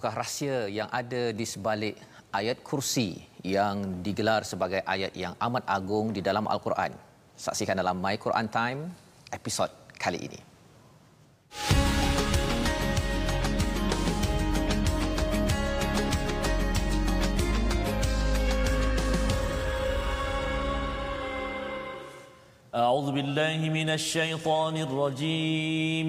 apakah rahsia yang ada di sebalik ayat kursi yang digelar sebagai ayat yang amat agung di dalam Al-Quran. Saksikan dalam My Quran Time episod kali ini. أعوذ بالله من الشيطان الرجيم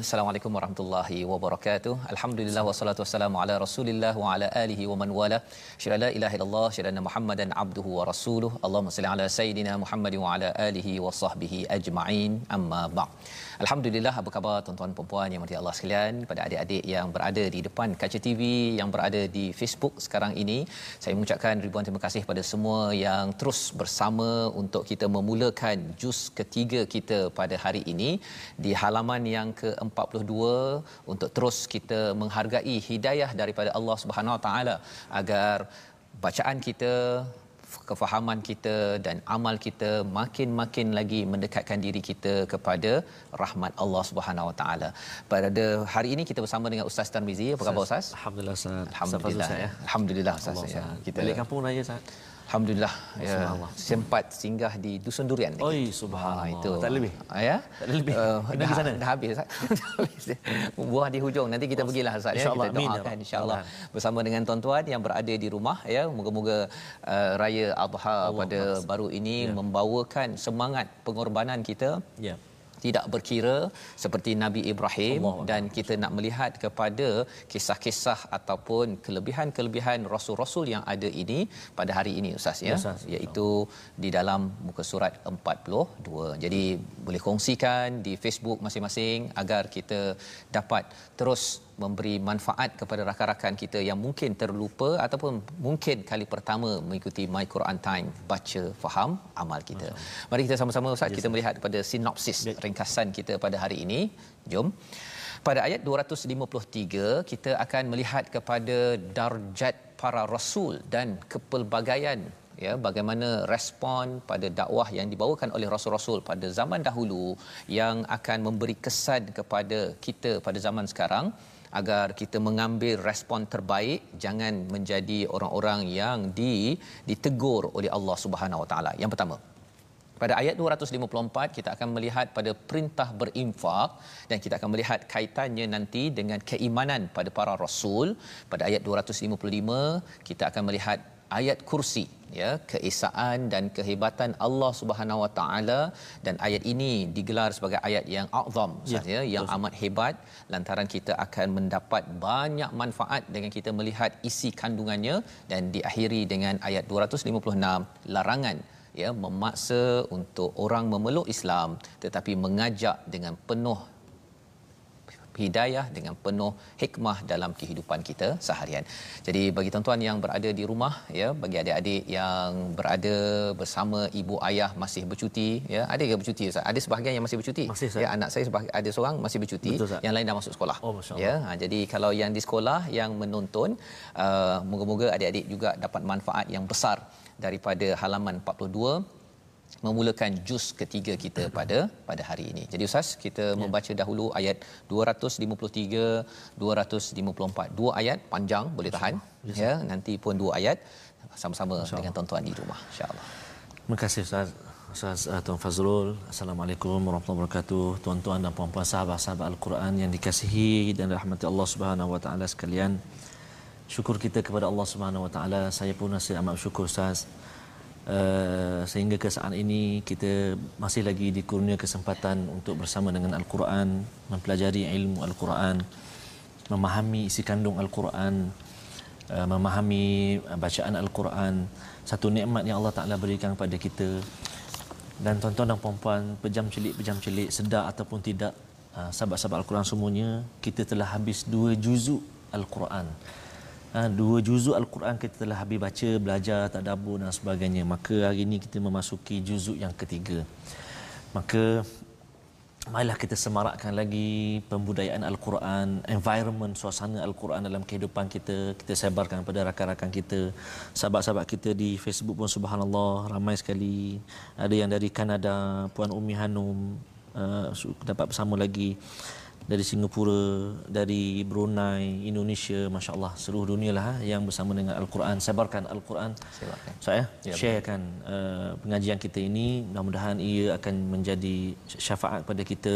Assalamualaikum warahmatullahi wabarakatuh. Alhamdulillah wassalatu wassalamu ala Rasulillah wa ala alihi wa man wala. Syada la ilaha illallah, syada Muhammadan abduhu wa rasuluh. Allahumma salli ala sayidina Muhammad wa ala alihi wa sahbihi ajma'in. Amma ba'd. Alhamdulillah apa khabar tuan-tuan dan puan yang Allah sekalian, pada adik-adik yang berada di depan kaca TV, yang berada di Facebook sekarang ini. Saya mengucapkan ribuan terima kasih pada semua yang terus bersama untuk kita memulakan juz ketiga kita pada hari ini di halaman yang ke-42 untuk terus kita menghargai hidayah daripada Allah Subhanahu Wa Taala agar bacaan kita kefahaman kita dan amal kita makin-makin lagi mendekatkan diri kita kepada rahmat Allah Subhanahu Wa Taala. Pada hari ini kita bersama dengan Ustaz Tarmizi. Apa khabar Ustaz? Alhamdulillah Ustaz. Alhamdulillah. Ustaz, ya. Alhamdulillah Ustaz. Ya. Ustaz. Kita Balik kampung raya Ustaz. Alhamdulillah ya, sempat singgah di Dusun Durian. Oi, subhanallah. Ah, itu. Tak lebih? Ah, ya? Tak lebih? Uh, dah, di sana? dah habis. Buah di hujung. Nanti kita pergilah Ustaz ya. Kita ya doakan Rabb. insya-Allah bersama dengan tuan-tuan yang berada di rumah ya. Moga-moga uh, raya Adha pada baru ini Ya. membawakan semangat pengorbanan kita Ya. Tidak berkira seperti Nabi Ibrahim Allah dan kita nak melihat kepada kisah-kisah ataupun kelebihan-kelebihan rasul-rasul yang ada ini pada hari ini ustaz ya Ya, Ustaz. iaitu di dalam muka surat 42. Jadi boleh kongsikan di Facebook masing-masing agar kita dapat terus memberi manfaat kepada rakan-rakan kita yang mungkin terlupa ataupun mungkin kali pertama mengikuti My Quran Time baca faham amal kita. Mari kita sama-sama ustaz kita melihat kepada sinopsis ringkasan kita pada hari ini. Jom. Pada ayat 253 kita akan melihat kepada darjat para rasul dan kepelbagaian ya bagaimana respon pada dakwah yang dibawakan oleh rasul-rasul pada zaman dahulu yang akan memberi kesan kepada kita pada zaman sekarang agar kita mengambil respon terbaik jangan menjadi orang-orang yang di ditegur oleh Allah Subhanahu Wa Taala. Yang pertama, pada ayat 254 kita akan melihat pada perintah berinfak dan kita akan melihat kaitannya nanti dengan keimanan pada para rasul. Pada ayat 255 kita akan melihat ayat kursi ya keesaan dan kehebatan Allah Subhanahu Wa Taala. Dan ayat ini digelar sebagai ayat yang azam Ya, ya, yang amat hebat. Lantaran kita akan mendapat banyak manfaat dengan kita melihat isi kandungannya dan diakhiri dengan ayat 256 larangan ya memaksa untuk orang memeluk Islam tetapi mengajak dengan penuh hidayah dengan penuh hikmah dalam kehidupan kita seharian. Jadi bagi tuan-tuan yang berada di rumah ya, bagi adik-adik yang berada bersama ibu ayah masih bercuti ya, ada ke bercuti Ustaz? Ada sebahagian yang masih bercuti. Masih, Ustaz. ya, anak saya sebahagian ada seorang masih bercuti, Betul, Ustaz. yang lain dah masuk sekolah. Oh, ya, ha, jadi kalau yang di sekolah yang menonton uh, moga-moga adik-adik juga dapat manfaat yang besar daripada halaman 42 memulakan juz ketiga kita pada pada hari ini. Jadi ustaz, kita ya. membaca dahulu ayat 253 254. Dua ayat panjang boleh tahan Ya, ya. Nanti pun dua ayat sama-sama dengan tuan-tuan di rumah insya-Allah. Terima kasih Ustaz. Ustaz uh, Tuan Fazrul. Assalamualaikum warahmatullahi wabarakatuh. Tuan-tuan dan puan-puan sahabat-sahabat Al-Quran yang dikasihi dan dirahmati Allah Subhanahu wa taala sekalian. Syukur kita kepada Allah Subhanahu wa taala. Saya pun rasa amat syukur Ustaz. Uh, sehingga ke saat ini kita masih lagi dikurnia kesempatan untuk bersama dengan Al-Quran, mempelajari ilmu Al-Quran, memahami isi kandung Al-Quran, uh, memahami bacaan Al-Quran. Satu nikmat yang Allah Taala berikan kepada kita dan tuan-tuan dan puan-puan pejam celik pejam celik sedar ataupun tidak uh, sahabat-sahabat al-Quran semuanya kita telah habis dua juzuk al-Quran. Uh, dua juzuk al-Quran kita telah habis baca, belajar, tadabbur dan sebagainya. Maka hari ini kita memasuki juzuk yang ketiga. Maka marilah kita semarakkan lagi pembudayaan al-Quran, environment suasana al-Quran dalam kehidupan kita, kita sebarkan kepada rakan-rakan kita, sahabat-sahabat kita di Facebook pun subhanallah ramai sekali. Ada yang dari Kanada, Puan Umi Hanum uh, dapat bersama lagi dari Singapura, dari Brunei, Indonesia, Masya Allah, seluruh dunia lah yang bersama dengan Al-Quran, sebarkan Al-Quran. Sebarkan. Saya ya, sharekan uh, pengajian kita ini, mudah-mudahan ia akan menjadi syafaat kepada kita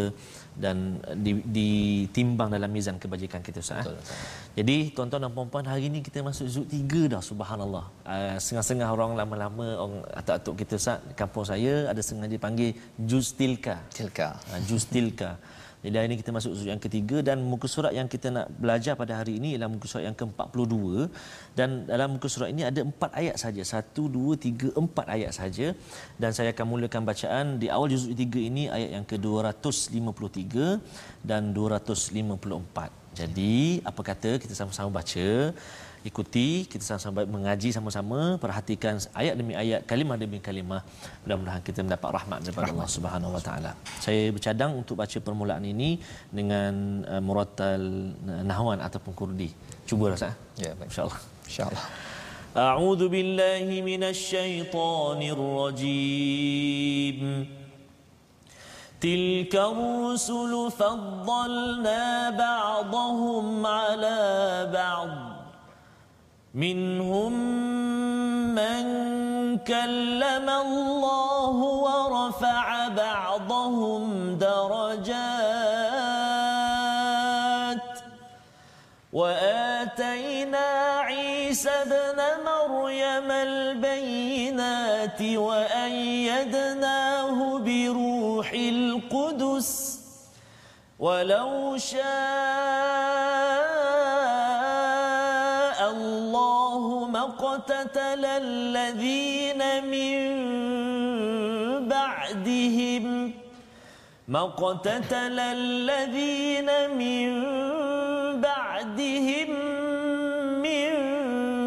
dan ditimbang dalam mizan kebajikan kita Ustaz. Betul, betul. Jadi tuan-tuan dan puan-puan hari ini kita masuk zuk tiga dah subhanallah. Uh, setengah-setengah orang lama-lama orang atuk-atuk kita Ustaz kampung saya ada setengah dipanggil juz tilka. Tilka. Uh, juz tilka. Jadi hari ini kita masuk surat yang ketiga dan muka surat yang kita nak belajar pada hari ini ialah muka surat yang ke-42. Dan dalam muka surat ini ada empat ayat saja. Satu, dua, tiga, empat ayat saja. Dan saya akan mulakan bacaan. Di awal juzuk tiga ini ayat yang ke-253 dan 254. Jadi apa kata? Kita sama-sama baca ikuti kita sama-sama mengaji sama-sama perhatikan ayat demi ayat kalimah demi kalimah mudah-mudahan kita mendapat rahmat daripada Allah Subhanahu wa taala saya bercadang untuk baca permulaan ini dengan uh, murattal uh, nahwan ataupun kurdi cuba rasa ya baik insyaallah insyaallah أعوذ بالله من الشيطان الرجيم تلك الرسل فضلنا بعضهم على بعض منهم من كلم الله ورفع بعضهم درجات وآتينا عيسى ابن مريم البينات وأيدناه بروح القدس ولو شاء اقتتل الذين من بعدهم. ما اقتتل الذين من بعدهم من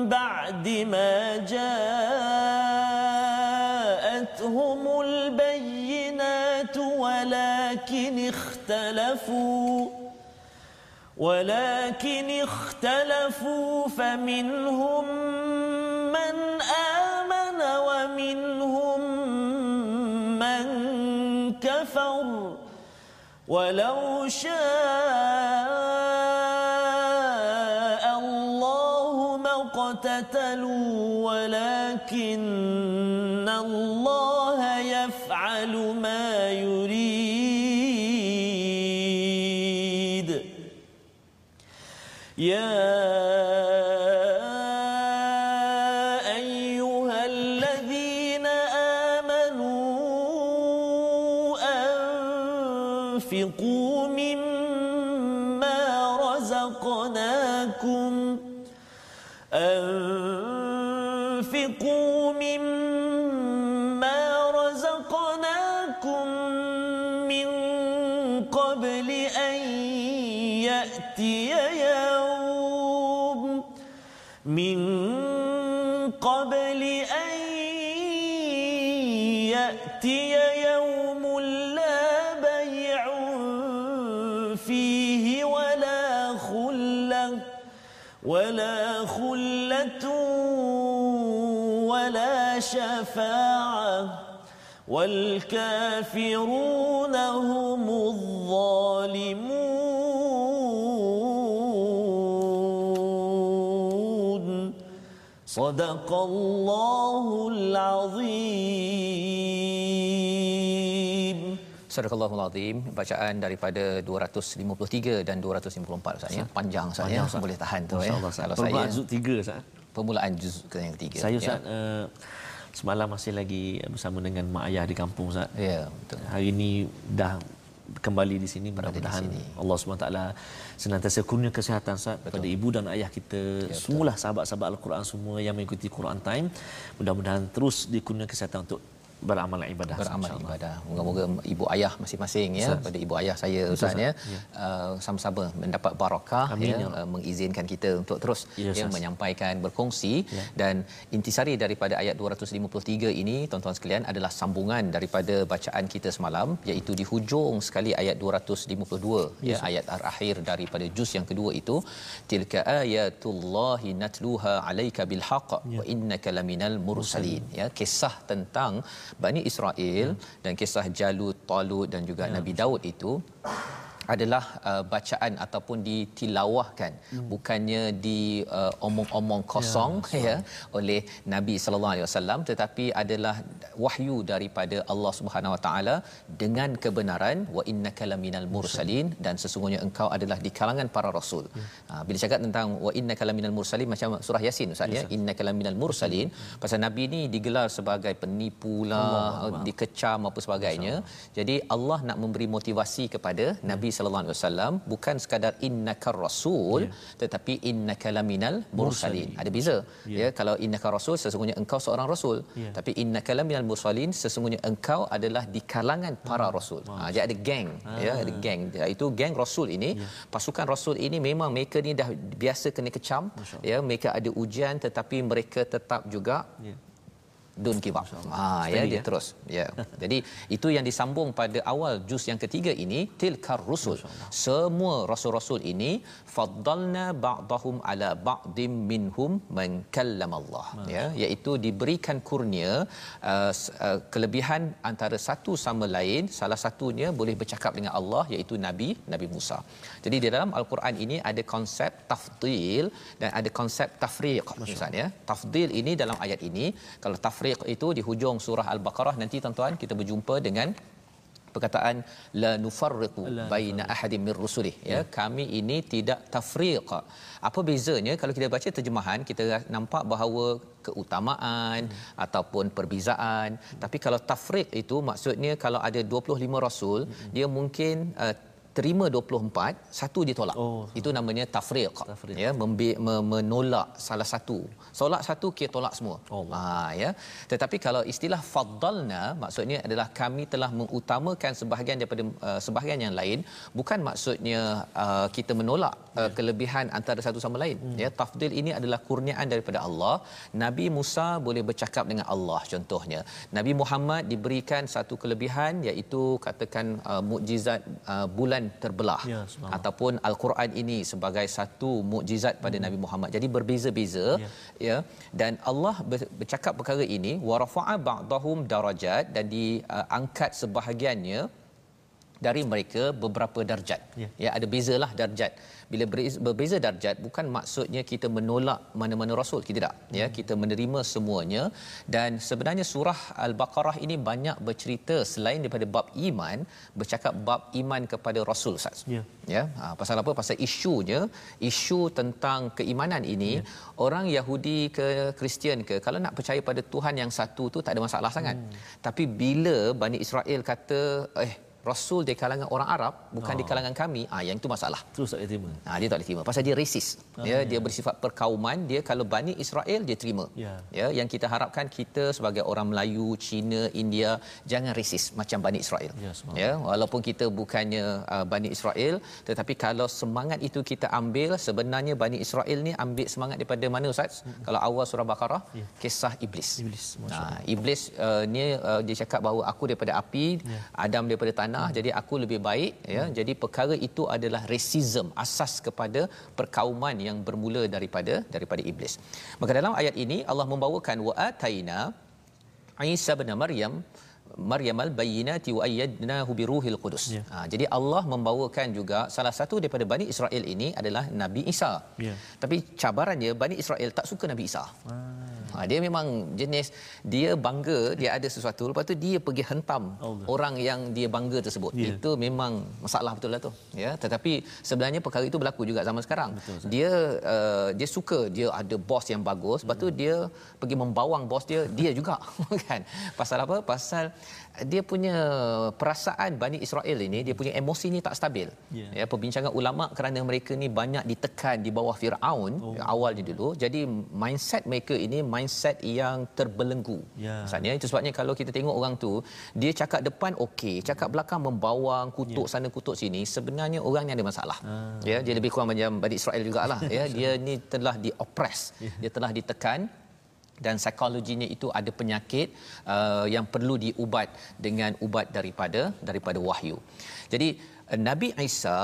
بعد ما جاءتهم البينات ولكن اختلفوا. ولكن اختلفوا فمنهم ومنهم من كفر ولو شاء الله ما اقتتلوا ولكن الله ولا خلة ولا شفاعة. والكافرون هم الظالمون. صدق الله العظيم. Sadaqallahul azim. Bacaan daripada 253 dan 254 Ustaz ya. Panjang Ustaz ya. Boleh tahan tu ya. Kalau saya permulaan juz 3 Ustaz. Permulaan juz yang ketiga. Saya Ustaz ya. uh, semalam masih lagi bersama dengan mak ayah di kampung Ustaz. Ya, betul. Hari ini dah kembali di sini mudah-mudahan Allah SWT senantiasa kurnia kesihatan Ustaz Betul. pada ibu dan ayah kita ya, semualah sahabat-sahabat Al-Quran semua yang mengikuti Quran Time mudah-mudahan terus dikurnia kesihatan untuk beramal ibadah beramal ibadah. Moga-moga ibu ayah masing-masing ya Ustaz. pada ibu ayah saya Ustaz ya, ya. Uh, sama-sama mendapat barakah Amin, ya, ya uh, mengizinkan kita untuk terus ya, ya menyampaikan berkongsi. Ya. dan intisari daripada ayat 253 ini tuan-tuan sekalian adalah sambungan daripada bacaan kita semalam iaitu di hujung sekali ayat 252 ya, ya ayat akhir daripada juz yang kedua itu tilka ayatullahi natluha alayka bilhaq ya. wa innaka laminal mursalin. Ya kisah tentang Bani Israel hmm. dan kisah Jalut, Talut dan juga ya. Nabi Daud itu adalah uh, bacaan ataupun ditilawahkan hmm. bukannya di uh, omong-omong kosong ya, ya oleh Nabi sallallahu alaihi wasallam tetapi adalah wahyu daripada Allah Subhanahu wa taala dengan kebenaran wa innaka laminal mursalin dan sesungguhnya engkau adalah di kalangan para rasul. Ya. Uh, bila cakap tentang wa innaka laminal mursalin macam surah yasin ustaz ya, ya innaka laminal mursalin hmm. pasal nabi ni digelar sebagai penipu lah dikecam apa sebagainya. Jadi Allah nak memberi motivasi kepada. Nabi sallallahu alaihi wasallam bukan sekadar innaka rasul yeah. tetapi innaka laminal mursalin. Ada beza. Yeah. Ya kalau innaka rasul sesungguhnya engkau seorang rasul. Yeah. Tapi innaka laminal mursalin sesungguhnya engkau adalah di kalangan para hmm. rasul. Ha jadi ada geng ah. ya ada geng. Itu geng rasul ini yeah. pasukan rasul ini memang mereka ni dah biasa kena kecam ya mereka ada ujian tetapi mereka tetap juga yeah don't give up. Ha ya dia ya. terus. Ya. Jadi itu yang disambung pada awal juz yang ketiga ini tilkar rusul. Semua rasul-rasul ini faddalna ba'dahum ala ba'dim minhum man Allah. Ya iaitu diberikan kurnia uh, uh, kelebihan antara satu sama lain salah satunya boleh bercakap dengan Allah iaitu nabi Nabi Musa. Jadi di dalam al-Quran ini ada konsep tafdil dan ada konsep tafriq misalnya. Tafdil ini dalam ayat ini kalau tafriq tafriq itu di hujung surah al-baqarah nanti tuan-tuan kita berjumpa dengan perkataan la nufarriqu baina ahadin min rusulih ya. ya kami ini tidak tafriq apa bezanya kalau kita baca terjemahan kita nampak bahawa keutamaan hmm. ataupun perbezaan hmm. tapi kalau tafriq itu maksudnya kalau ada 25 rasul hmm. dia mungkin uh, terima 24 satu ditolak oh. itu namanya tafriq, tafriq. ya membe- menolak salah satu solat satu kita tolak semua oh. ha ya tetapi kalau istilah faddalna maksudnya adalah kami telah mengutamakan sebahagian daripada uh, sebahagian yang lain bukan maksudnya uh, kita menolak uh, yeah. kelebihan antara satu sama lain hmm. ya tafdil ini adalah kurniaan daripada Allah Nabi Musa boleh bercakap dengan Allah contohnya Nabi Muhammad diberikan satu kelebihan iaitu katakan uh, mukjizat uh, bulan terbelah ya, ataupun al-Quran ini sebagai satu mukjizat pada hmm. Nabi Muhammad. Jadi berbeza-beza ya. ya dan Allah bercakap perkara ini wa rafa'a ba'dahum darajat dan diangkat sebahagiannya dari mereka beberapa darjat. Ya, ya ada bezalah darjat bila berbeza darjat bukan maksudnya kita menolak mana-mana rasul kita tidak ya hmm. kita menerima semuanya dan sebenarnya surah al-baqarah ini banyak bercerita selain daripada bab iman bercakap bab iman kepada rasul Ustaz ya ya ha, pasal apa pasal isunya isu tentang keimanan ini ya. orang Yahudi ke Kristian ke kalau nak percaya pada Tuhan yang satu tu tak ada masalah sangat hmm. tapi bila Bani Israel kata eh rasul di kalangan orang Arab bukan oh. di kalangan kami. Ah yang itu masalah. Terus tak boleh terima? Ah dia tak boleh terima. Pasal dia resis oh, ya, ya. dia bersifat perkauman. Dia kalau Bani Israel dia terima. Ya. ya yang kita harapkan kita sebagai orang Melayu Cina India jangan resis macam Bani Israel. Ya, ya walaupun kita bukannya uh, Bani Israel tetapi kalau semangat itu kita ambil sebenarnya Bani Israel ni ambil semangat daripada mana ustaz? Hmm. kalau awal surah Baqarah ya. kisah iblis. Iblis nah, iblis uh, ni uh, dia cakap bahawa aku daripada api ya. Adam daripada tanah tanah jadi aku lebih baik ya hmm. jadi perkara itu adalah racism asas kepada perkauman yang bermula daripada daripada iblis maka dalam ayat ini Allah membawakan wa ataina Isa bin Maryam Maryam al-bayyinati wa ayyadnahu bi ruhil qudus. Yeah. Ha, jadi Allah membawakan juga salah satu daripada Bani Israel ini adalah Nabi Isa. Yeah. Tapi cabarannya Bani Israel tak suka Nabi Isa. Ah. Ha, dia memang jenis dia bangga dia ada sesuatu lepas tu dia pergi hentam Allah. orang yang dia bangga tersebut. Yeah. Itu memang masalah betul lah tu. Ya, tetapi sebenarnya perkara itu berlaku juga zaman sekarang. Betul, dia uh, dia suka dia ada bos yang bagus, lepas tu hmm. dia pergi membawang bos dia dia juga kan. Pasal apa? Pasal dia punya perasaan Bani Israel ini dia punya emosi ni tak stabil. Yeah. Ya perbincangan ulama kerana mereka ni banyak ditekan di bawah Firaun oh. awalnya dulu. Jadi mindset mereka ini mindset yang terbelenggu. Yeah. Maksudnya itu sebabnya kalau kita tengok orang tu dia cakap depan okey, cakap belakang membawang kutuk yeah. sana kutuk sini sebenarnya orang ni ada masalah. Uh. Ya dia lebih kurang macam Bani Israel jugalah ya dia ni telah diopres. Yeah. Dia telah ditekan dan psikologinya itu ada penyakit uh, yang perlu diubat dengan ubat daripada daripada wahyu. Jadi uh, Nabi Isa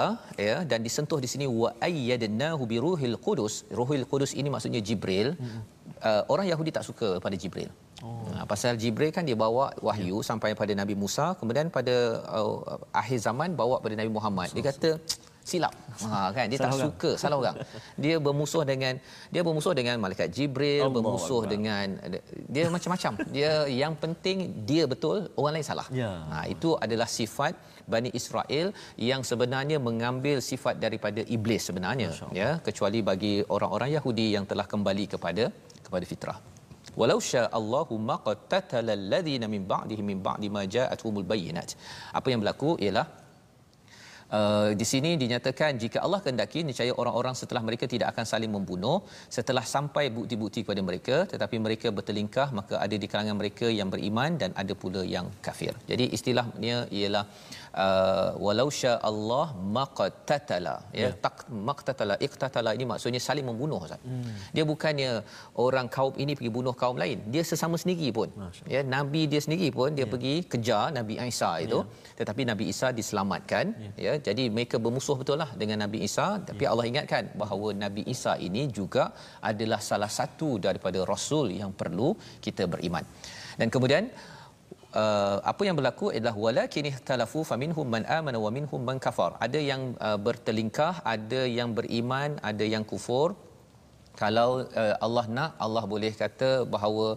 ya dan disentuh di sini wa ayyadnahu bi ruhil qudus. Ruhul qudus ini maksudnya Jibril. Hmm. Uh, orang Yahudi tak suka pada Jibril. Oh. Nah, pasal Jibril kan dia bawa wahyu ya. sampai pada Nabi Musa, kemudian pada uh, akhir zaman bawa pada Nabi Muhammad. Dia kata silap. Ha kan? Dia salah tak orang. suka salah orang. Dia bermusuh dengan dia bermusuh dengan malaikat jibril Allah bermusuh Allah. dengan dia macam-macam. Dia yang penting dia betul orang lain salah. Ya. ha itu adalah sifat Bani Israel yang sebenarnya mengambil sifat daripada iblis sebenarnya ya. Kecuali bagi orang-orang Yahudi yang telah kembali kepada kepada fitrah. Walau sya Allahu maqtatala alladhina min ba'dihim min ba'di ma ja'atuhumul bayyinat. Apa yang berlaku ialah Uh, di sini dinyatakan jika Allah kehendaki niscaya orang-orang setelah mereka tidak akan saling membunuh setelah sampai bukti-bukti kepada mereka tetapi mereka bertelingkah maka ada di kalangan mereka yang beriman dan ada pula yang kafir. Jadi istilahnya ialah uh, walau sya Allah maqtatala ya yeah. tak maqtatala iqtatala ini maksudnya saling membunuh Ustaz. Hmm. Dia bukannya orang kaum ini pergi bunuh kaum lain. Dia sesama sendiri pun. Ya nabi dia sendiri pun dia yeah. pergi kejar Nabi Isa itu yeah. tetapi Nabi Isa diselamatkan yeah. ya jadi mereka bermusuh betul lah dengan Nabi Isa tapi yeah. Allah ingatkan bahawa Nabi Isa ini juga adalah salah satu daripada rasul yang perlu kita beriman. Dan kemudian uh, apa yang berlaku adalah walakin ikhtalafu faminhum man amana wa minhum man kafar. Ada yang uh, bertelingkah ada yang beriman ada yang kufur kalau uh, Allah nak Allah boleh kata bahawa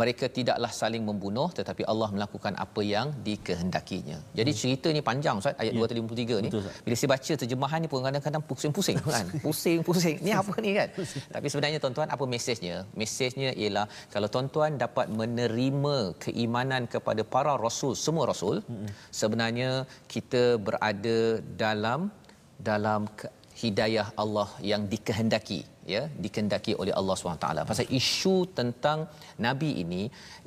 mereka tidaklah saling membunuh tetapi Allah melakukan apa yang dikehendakinya. Jadi hmm. cerita ni panjang Ustaz ayat ya. 253 ni. Betul, Bila saya baca terjemahan ni pun kadang-kadang pusing-pusing kan. Pusing-pusing. Ni apa ni kan? Tapi sebenarnya tuan-tuan apa mesejnya? Mesejnya ialah kalau tuan-tuan dapat menerima keimanan kepada para rasul, semua rasul, hmm. sebenarnya kita berada dalam dalam hidayah Allah yang dikehendaki ya dikehendaki oleh Allah SWT. Pasal isu tentang nabi ini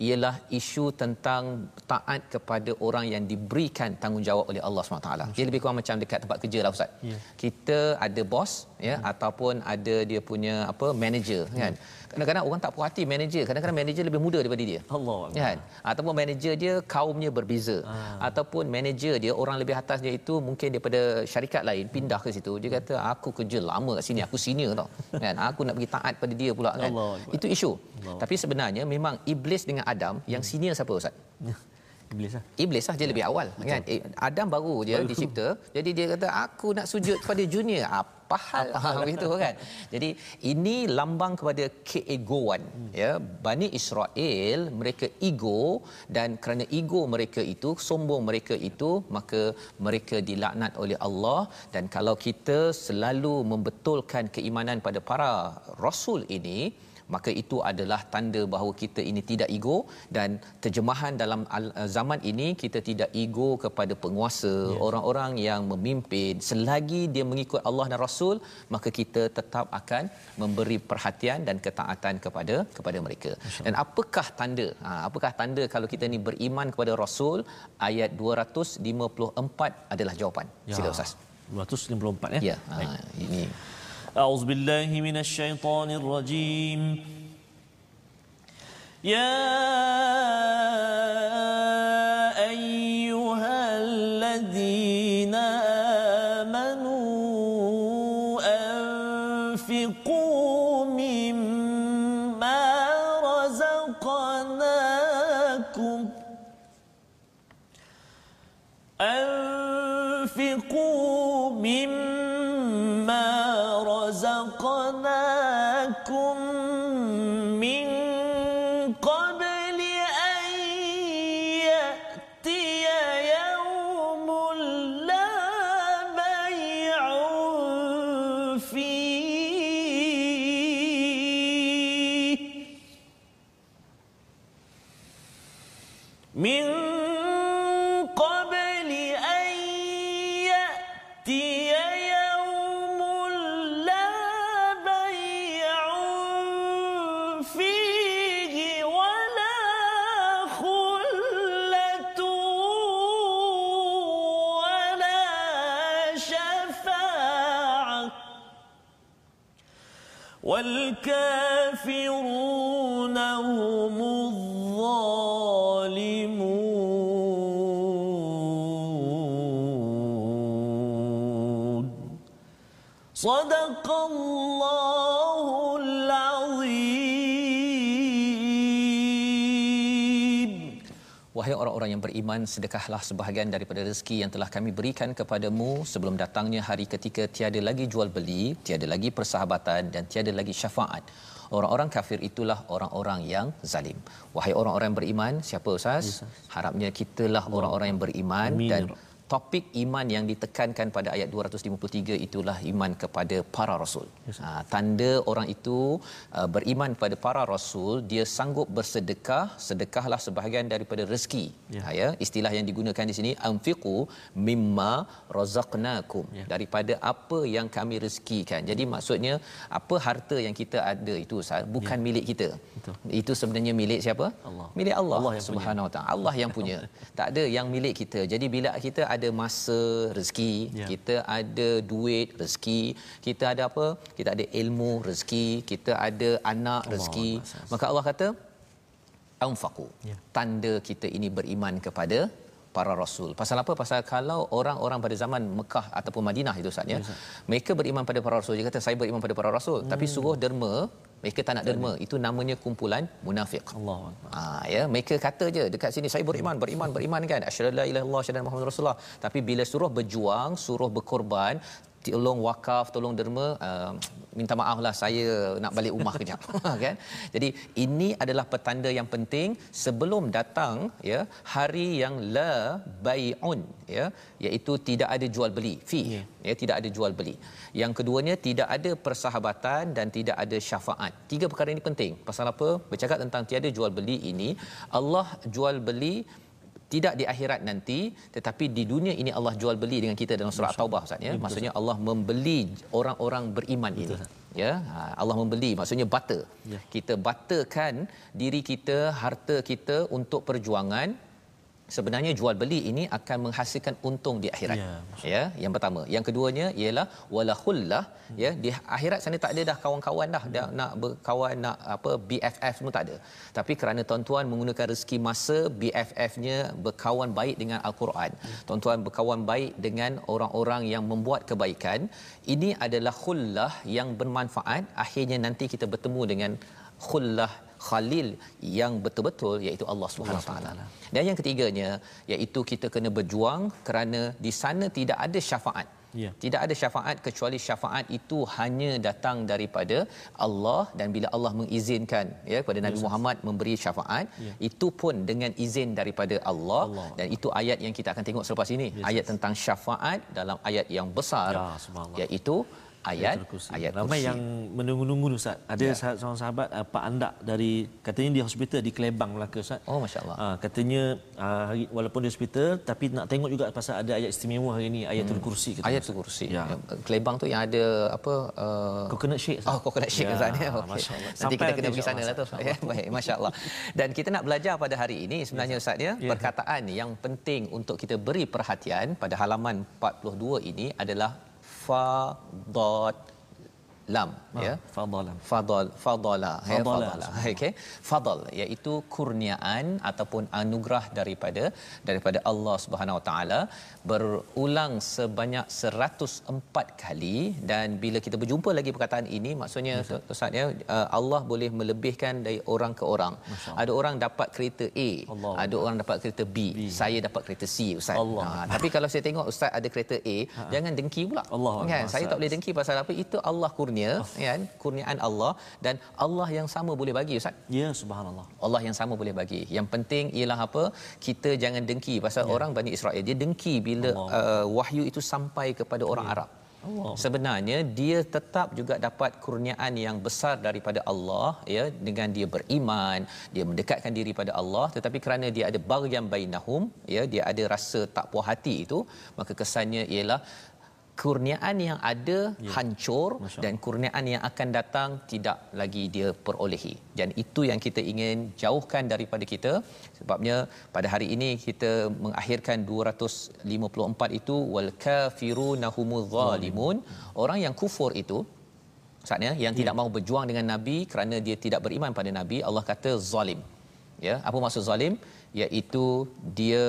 ialah isu tentang taat kepada orang yang diberikan tanggungjawab oleh Allah SWT. Dia lebih kurang macam dekat tempat kerja lah ustaz. Ya. Kita ada bos ya hmm. ataupun ada dia punya apa manager hmm. kan kadang-kadang orang tak puas hati manager kadang-kadang manager lebih muda daripada dia Allah kan ataupun manager dia kaumnya berbeza ha. ataupun manager dia orang lebih atas dia itu mungkin daripada syarikat lain pindah ke situ dia kata aku kerja lama kat sini aku senior tau kan aku nak pergi taat pada dia pula kan Allah. itu isu Allah. tapi sebenarnya memang iblis dengan Adam yang hmm. senior siapa ustaz Iblis lah. Iblis lah dia lebih awal Betul. kan. Eh, Adam baru dia baru. dicipta. Jadi dia kata aku nak sujud kepada junior. Apa hal begitu kan. Jadi ini lambang kepada keegoan hmm. ya. Bani Israel mereka ego dan kerana ego mereka itu sombong mereka itu maka mereka dilaknat oleh Allah dan kalau kita selalu membetulkan keimanan pada para rasul ini maka itu adalah tanda bahawa kita ini tidak ego dan terjemahan dalam uh, zaman ini kita tidak ego kepada penguasa yeah. orang-orang yang memimpin. Selagi dia mengikut Allah dan Rasul maka kita tetap akan memberi perhatian dan ketaatan kepada kepada mereka. Dan apakah tanda? Ha, apakah tanda kalau kita ni beriman kepada Rasul? Ayat 254 adalah jawapan. Ya. sila ustaz. 254 ya? Ya. Ha, ini أعوذ بالله من الشيطان الرجيم. يا أيها الذين آمنوا sedekahlah sebahagian daripada rezeki yang telah kami berikan kepadamu sebelum datangnya hari ketika tiada lagi jual beli, tiada lagi persahabatan dan tiada lagi syafaat. Orang-orang kafir itulah orang-orang yang zalim. Wahai orang-orang yang beriman, siapa Ustaz? Harapnya kitalah orang-orang yang beriman Amin, dan ya. Topik iman yang ditekankan pada ayat 253 itulah iman kepada para rasul. Ha, tanda orang itu uh, beriman kepada para rasul, dia sanggup bersedekah, sedekahlah sebahagian daripada rezeki. Ya. Ha, ya, istilah yang digunakan di sini anfiqu mimma razaqnakum Ya. daripada apa yang kami rezekikan. Jadi maksudnya apa harta yang kita ada itu bukan milik kita. Betul. Itu sebenarnya milik siapa? Allah. Milik Allah, Allah. Subhanahu Wa Taala. Allah yang punya. tak ada yang milik kita. Jadi bila kita ada masa rezeki, Ya. kita ada duit rezeki, kita ada apa? Kita ada ilmu rezeki, kita ada anak rezeki. Akbar. Maka Allah kata anfaqu. Ya. Tanda kita ini beriman kepada para rasul. Pasal apa? Pasal kalau orang-orang pada zaman Mekah ataupun Madinah itu saatnya, Ya, mereka beriman pada para rasul. Dia kata saya beriman pada para rasul, hmm. tapi suruh derma, mereka tak nak derma. Itu namanya kumpulan munafik. Allah. Ah ya, mereka kata je dekat sini saya beriman, beriman, beriman kan. Asyhadu la ilaha illallah, asyhadu Muhammadar Rasulullah. Tapi bila suruh berjuang, suruh berkorban, tolong wakaf, tolong derma, uh, minta maaf lah saya nak balik rumah kejap kan. Jadi ini adalah petanda yang penting sebelum datang ya hari yang la bai'un ya iaitu tidak ada jual beli fi Ya. ya tidak ada jual beli. Yang keduanya tidak ada persahabatan dan tidak ada syafaat. Tiga perkara ini penting. Pasal apa? Bercakap tentang tiada jual beli ini, Allah jual beli tidak di akhirat nanti tetapi di dunia ini Allah jual beli dengan kita dalam surah Taubah Ustaz ya. Maksudnya Allah membeli orang-orang beriman ini. Ya, ha, Allah membeli maksudnya barter. Ya. Kita barterkan diri kita, harta kita untuk perjuangan sebenarnya jual beli ini akan menghasilkan untung di akhirat. Ya, Ya, yang pertama. Yang keduanya ialah wala khullah, ya, di akhirat sana tak ada dah kawan-kawan dah, dah nak berkawan nak apa BFF semua tak ada. Tapi kerana tuan-tuan menggunakan rezeki masa, BFF-nya berkawan baik dengan al-Quran. Tuan-tuan berkawan baik dengan orang-orang yang membuat kebaikan. Ini adalah khullah yang bermanfaat. Akhirnya nanti kita bertemu dengan khullah khalil yang betul-betul iaitu Allah Subhanahu Wa taala. Dan yang ketiganya iaitu kita kena berjuang kerana di sana tidak ada syafaat. Ya. Tidak ada syafaat kecuali syafaat itu hanya datang daripada Allah dan bila Allah mengizinkan ya kepada Nabi Muhammad memberi syafaat Ya. itu pun dengan izin daripada Allah, Allah. dan itu ayat yang kita akan tengok selepas ini Yes, ayat tentang syafaat dalam ayat yang besar Ya, iaitu ayat Kursi. ayat Ramai kursi. yang menunggu-nunggu Ustaz. Ada Ya. ya. seorang sahabat uh, Pak Andak dari katanya di hospital di Kelebang Melaka Ustaz. Oh masya-Allah. Ah, katanya uh, hari, walaupun di hospital tapi nak tengok juga pasal ada ayat istimewa hari ini ayatul kursi kata Ayat Ustaz. kursi. Ya. Kelebang tu yang ada apa uh, Coconut shake. Ustaz. Oh, coconut shake Ya, ya, sana. Okay. Masya-Allah. Nanti kita kena pergi sana lah tu. Ya, baik, masya-Allah. Dan kita nak belajar pada hari ini sebenarnya Ustaz ya, Ya. perkataan yang penting untuk kita beri perhatian pada halaman 42 ini adalah fadat lam ya. Ah, Fadalan. Fadal fadala ya Fadala. fadala okey fadal iaitu kurniaan ataupun anugerah daripada daripada Allah Subhanahu Wa Taala berulang sebanyak 104 kali dan bila kita berjumpa lagi perkataan ini maksudnya ustaz ya uh, Allah boleh melebihkan dari orang ke orang ada orang dapat kereta A Allah. ada orang dapat kereta B, B. saya dapat kereta C ustaz Allah. Ha, tapi kalau saya tengok ustaz ada kereta A jangan dengki pula Allah kan Akbar, saya tak boleh dengki pasal apa itu Allah kurnia kan kurniaan Allah dan Allah yang sama boleh bagi ustaz Ya subhanallah. Allah yang sama boleh bagi. Yang penting ialah apa? Kita jangan dengki pasal ya. orang Bani Israel dia dengki bila Allah. uh, wahyu itu sampai kepada orang Arab. oh. sebenarnya dia tetap juga dapat kurniaan yang besar daripada Allah ya dengan dia beriman dia mendekatkan diri pada Allah tetapi kerana dia ada baghyan bainahum ya dia ada rasa tak puas hati itu maka kesannya ialah kurniaan yang ada ya. hancur dan kurniaan yang akan datang tidak lagi dia perolehi. Dan itu yang kita ingin jauhkan daripada kita. Sebabnya pada hari ini kita mengakhirkan 254 itu wal kafiruna humuz zalimun. Orang yang kufur itu saatnya yang ya. tidak mahu berjuang dengan nabi kerana dia tidak beriman pada nabi Allah kata zalim. Ya apa maksud zalim? Iaitu dia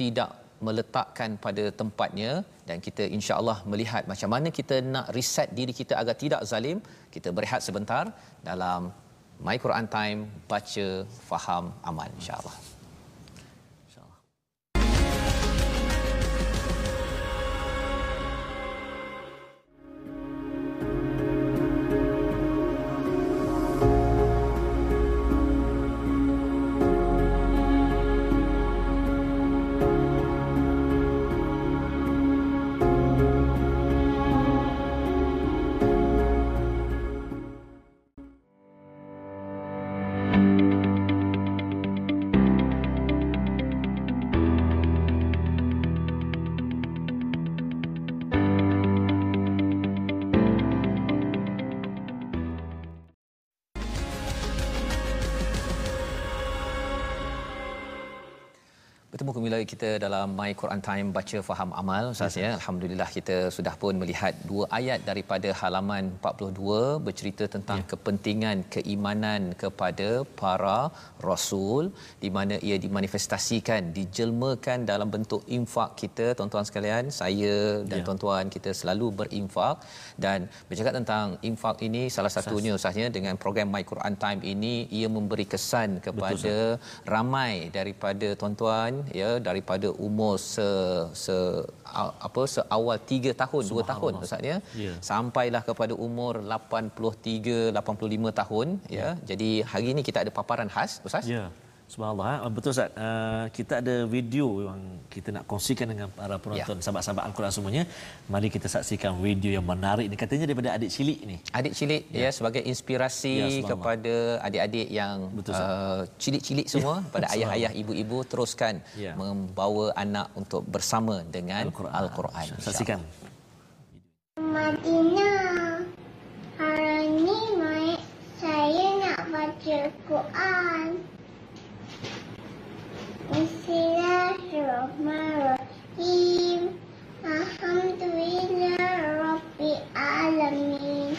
tidak meletakkan pada tempatnya dan kita insya-Allah melihat macam mana kita nak reset diri kita agar tidak zalim kita berehat sebentar dalam My Quran Time baca faham amal insya-Allah kembali kita dalam My Quran Time baca faham amal Ustaz ya. Alhamdulillah kita sudah pun melihat dua ayat daripada halaman 42 bercerita tentang ya. kepentingan keimanan kepada para rasul di mana ia dimanifestasikan dijelmakan dalam bentuk infak kita tuan-tuan sekalian saya dan ya. tuan-tuan kita selalu berinfak dan bercakap tentang infak ini salah satunya Ustaz ya dengan program My Quran Time ini ia memberi kesan kepada Betul, ramai daripada tuan-tuan ya daripada umur se, se apa seawal 3 tahun 2 tahun ustaz ya yeah. sampailah kepada umur 83 85 tahun yeah. ya jadi hari ini kita ada paparan khas ustaz ya yeah. Subhanallah. Eh. Betul Ustaz. Uh, kita ada video yang kita nak kongsikan dengan para penonton ya. sahabat-sahabat Al-Quran semuanya. Mari kita saksikan video yang menarik ini. Katanya daripada adik cilik ni. Adik cilik ya, ya sebagai inspirasi ya, kepada adik-adik yang Betul, uh, cilik-cilik semua ya. pada ayah-ayah ibu-ibu teruskan ya. membawa anak untuk bersama dengan Al-Quran. Al-Quran. Saksikan. Madinah. Hari ini saya nak baca Quran. Bismillahirrahmanirrahim. Alhamdulillah Rabbil Alamin.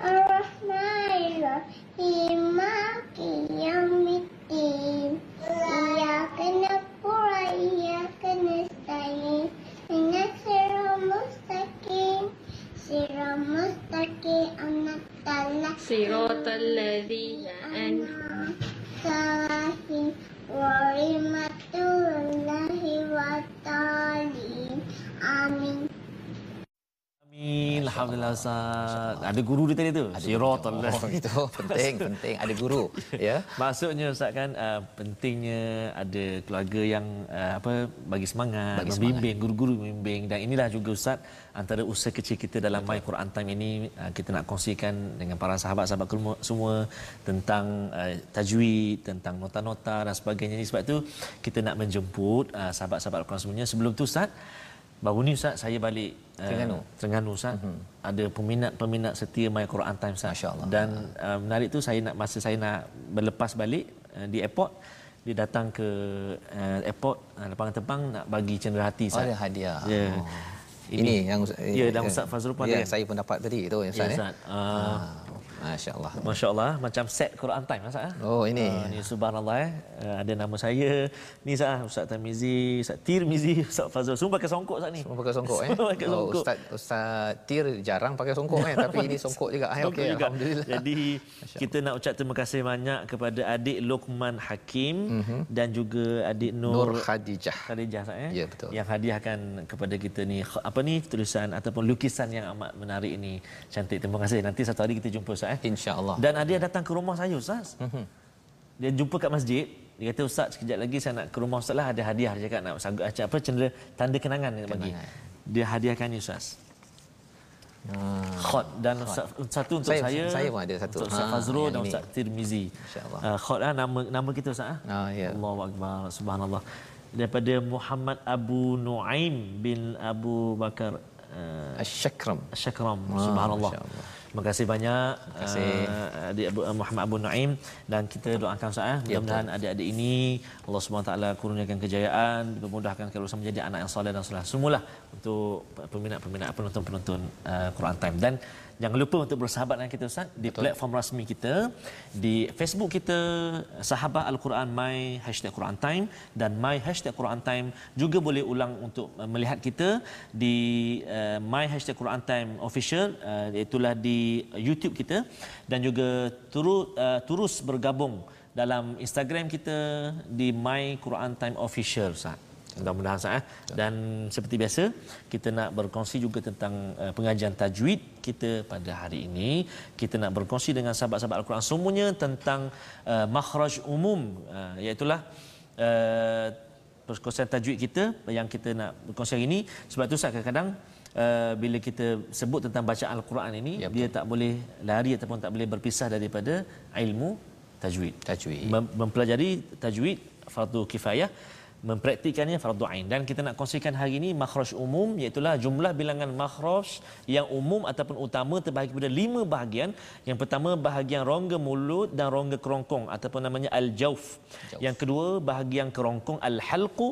Ar-Rahmanirrahim. Maliki Yawmiddin. Iyyaka na'budu wa iyyaka nasta'in. Ihdinas siratal mustaqim. Siratal mustaqim. Siratal ladzina an'amta 'alaihim warahmatullahi wabarakatuh. Amin. Amin. Alhamdulillah Ustaz. Ada guru dia tadi tu. Siratal oh, itu penting, penting ada guru. Ya. Maksudnya Ustaz kan uh, pentingnya ada keluarga yang uh, apa bagi semangat, bagi membimbing, guru-guru membimbing dan inilah juga Ustaz antara usaha kecil kita dalam My Quran Time ini uh, kita nak kongsikan dengan para sahabat-sahabat semua tentang uh, tajwid, tentang nota-nota dan sebagainya. Sebab tu kita nak menjemput uh, sahabat-sahabat Al-Quran semuanya. Sebelum tu Ustaz Baru ni Ustaz saya balik eh, Terengganu. Uh, Terengganu Ustaz. Uh-huh. Ada peminat-peminat setia My Quran Time Ustaz. Masya-Allah. Dan uh, menarik tu saya nak masa saya nak berlepas balik uh, di airport dia datang ke uh, airport uh, lapangan terbang nak bagi cenderahati Ustaz. Oh, ada hadiah. Ya. Yeah. Oh. Ini, ini yang ya dan Ustaz Fazrul pun ya, saya pun dapat tadi tu Ustaz. Ya, Ustaz. Ya. Uh, Masya-Allah. Masya-Allah macam set Quran time Ustaz. Eh? Oh ini. Uh, ini subhanallah eh. Uh, ada nama saya. Ni Ustaz Ustaz Tamizi, Ustaz Tirmizi, Ustaz Fazul. Semua pakai songkok Ustaz ni. Semua pakai songkok eh. Semua pakai oh, songkok. Ustaz Ustaz Tir jarang pakai songkok eh tapi ini songkok juga. Eh okey alhamdulillah. Jadi kita nak ucap terima kasih banyak kepada adik Lokman Hakim mm-hmm. dan juga adik Nur, Nur Khadijah. Khadijah eh. Ya betul. Yang hadiahkan kepada kita ni apa ni tulisan ataupun lukisan yang amat menarik ini. Cantik. Terima kasih. Nanti satu hari kita jumpa Ustaz eh. Insya-Allah. Dan yang datang ke rumah saya Ustaz. Mm-hmm. Dia jumpa kat masjid, dia kata Ustaz sekejap lagi saya nak ke rumah Ustaz lah ada hadiah dia cakap nak apa cendera tanda kenangan dia bagi. Dia hadiahkan ni Ustaz. Khot dan Ustaz, satu untuk Saya- saya. saya pun ada satu. Untuk Ustaz Ha, Fazrul dan ini. Ustaz Tirmizi. Masya-Allah. Uh, khot ah nama nama kita Ustaz ah. Ah, ya. Allahu akbar. Subhanallah. Daripada Muhammad Abu Nuaim bin Abu Bakar uh, Asyakram. Syakram. Ah, Subhanallah. Masya-Allah. Terima kasih banyak Terima kasih. uh, adik Abu, uh, Muhammad Abu Naim dan kita doakan Ustaz eh. Ya, mudah-mudahan adik-adik ini Allah Subhanahu taala kurniakan kejayaan memudahkan kalau usaha menjadi anak yang soleh dan soleh semualah untuk peminat-peminat penonton-penonton uh, Quran Time dan jangan lupa untuk bersahabat dengan kita Ustaz di platform rasmi kita di Facebook kita Sahabat Al-Quran My hashtag Quran Time dan My hashtag Quran Time juga boleh ulang untuk uh, melihat kita di uh, My hashtag Quran Time official uh, itulah di YouTube kita dan juga turut uh, terus bergabung dalam Instagram kita di My Quran Time official Ustaz. Mudah-mudahan Ustaz eh. Dan seperti biasa kita nak berkongsi juga tentang uh, pengajian tajwid kita pada hari ini. Kita nak berkongsi dengan sahabat-sahabat Al-Quran semuanya tentang uh, makhraj umum uh, iaitu uh, perkongsian tajwid kita yang kita nak berkongsi hari ini. Sebab tu Ustaz kadang-kadang Uh, bila kita sebut tentang bacaan Al-Quran ini Ya, dia tak boleh lari ataupun tak boleh berpisah daripada ilmu tajwid Tajwid. Mem- mempelajari tajwid fardu kifayah mempraktikannya fardu ain. Dan kita nak kongsikan hari ini makhraj umum iaitu jumlah bilangan makhraj yang umum ataupun utama terbahagi kepada lima bahagian. Yang pertama bahagian rongga mulut dan rongga kerongkong ataupun namanya al-jauf Jauf. yang kedua bahagian kerongkong al-halqu.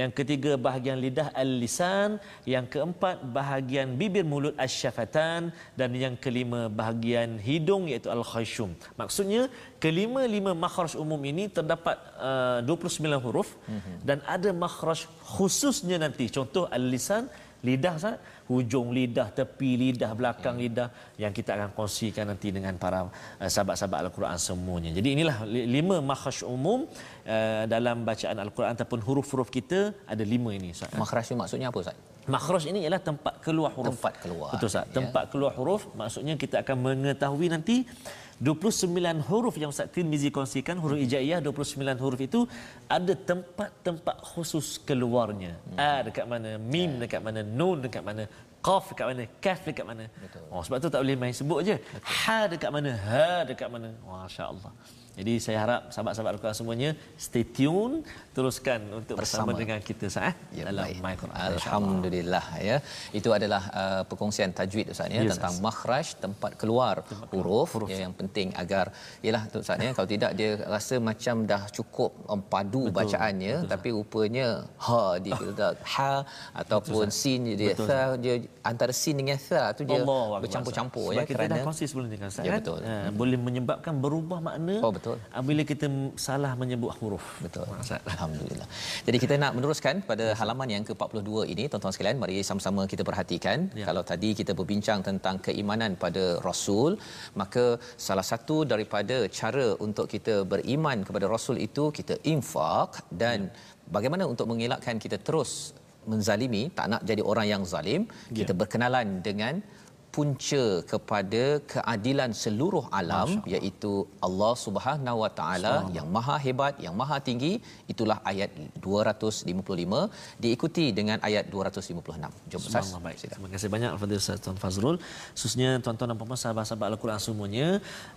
Yang ketiga bahagian lidah al-lisan. Yang keempat bahagian bibir mulut al-syafatan dan yang kelima bahagian hidung iaitu al-khayshum maksudnya kelima-lima makhraj umum ini terdapat uh, 29 huruf mm-hmm. dan ada makhraj khususnya nanti contoh al-lisan lidah Ustaz hujung lidah tepi lidah belakang Hmm. lidah yang kita akan kongsikan nanti dengan para uh, sahabat-sahabat al-Quran semuanya. Jadi inilah li- lima makhraj umum uh, dalam bacaan al-Quran ataupun huruf-huruf kita ada lima ini Ustaz. Makhraj tu maksudnya apa Ustaz? Makhraj ini ialah tempat keluar huruf. Tempat keluar, Betul Ustaz. ya. Tempat keluar huruf maksudnya kita akan mengetahui nanti 29 huruf yang Ustaz Tirmizi kongsikan huruf hijaiyah 29 huruf itu ada tempat-tempat khusus keluarnya. Hmm. A dekat mana, mim dekat mana, nun dekat mana, qaf dekat mana, kaf dekat mana. Betul. Oh sebab tu tak boleh main sebut je. Ha dekat mana, ha dekat mana. Masya-Allah. Jadi saya harap sahabat-sahabat Al-Quran semuanya stay tune teruskan untuk bersama, Bersama. dengan kita Ustaz eh, Ya, dalam baik. My Quran. Alhamdulillah ya. Itu adalah uh, perkongsian tajwid Ustaz ya Ya, tentang Ustaz. makhraj tempat keluar huruf, huruf. ya, yang penting agar yalah tu Ustaz ya kalau tidak dia rasa macam dah cukup um, padu Betul. bacaannya tapi rupanya ha di kita ha ataupun sin dia Betul, tha dia antara sin dengan tha tu dia bercampur-campur ya kita dah kongsi sebelum ni kan Ustaz Ya, kan? betul. Ha, boleh menyebabkan berubah makna Oh, betul. apabila kita salah menyebut huruf Betul. Ustaz. Alhamdulillah. Jadi kita nak meneruskan pada halaman yang ke-42 ini tuan-tuan sekalian mari sama-sama kita perhatikan Ya. kalau tadi kita berbincang tentang keimanan pada Rasul maka salah satu daripada cara untuk kita beriman kepada Rasul itu kita infak dan bagaimana untuk mengelakkan kita terus menzalimi tak nak jadi orang yang zalim Ya. kita berkenalan dengan punca kepada keadilan seluruh alam iaitu Allah Subhanahu Wa Taala yang maha hebat yang maha tinggi itulah ayat 255 diikuti dengan ayat 256 jom Ustaz. Terima kasih banyak kepada Ustaz Tuan Fazrul. Khususnya tuan-tuan dan puan sahabat-sahabat Al-Quran semuanya,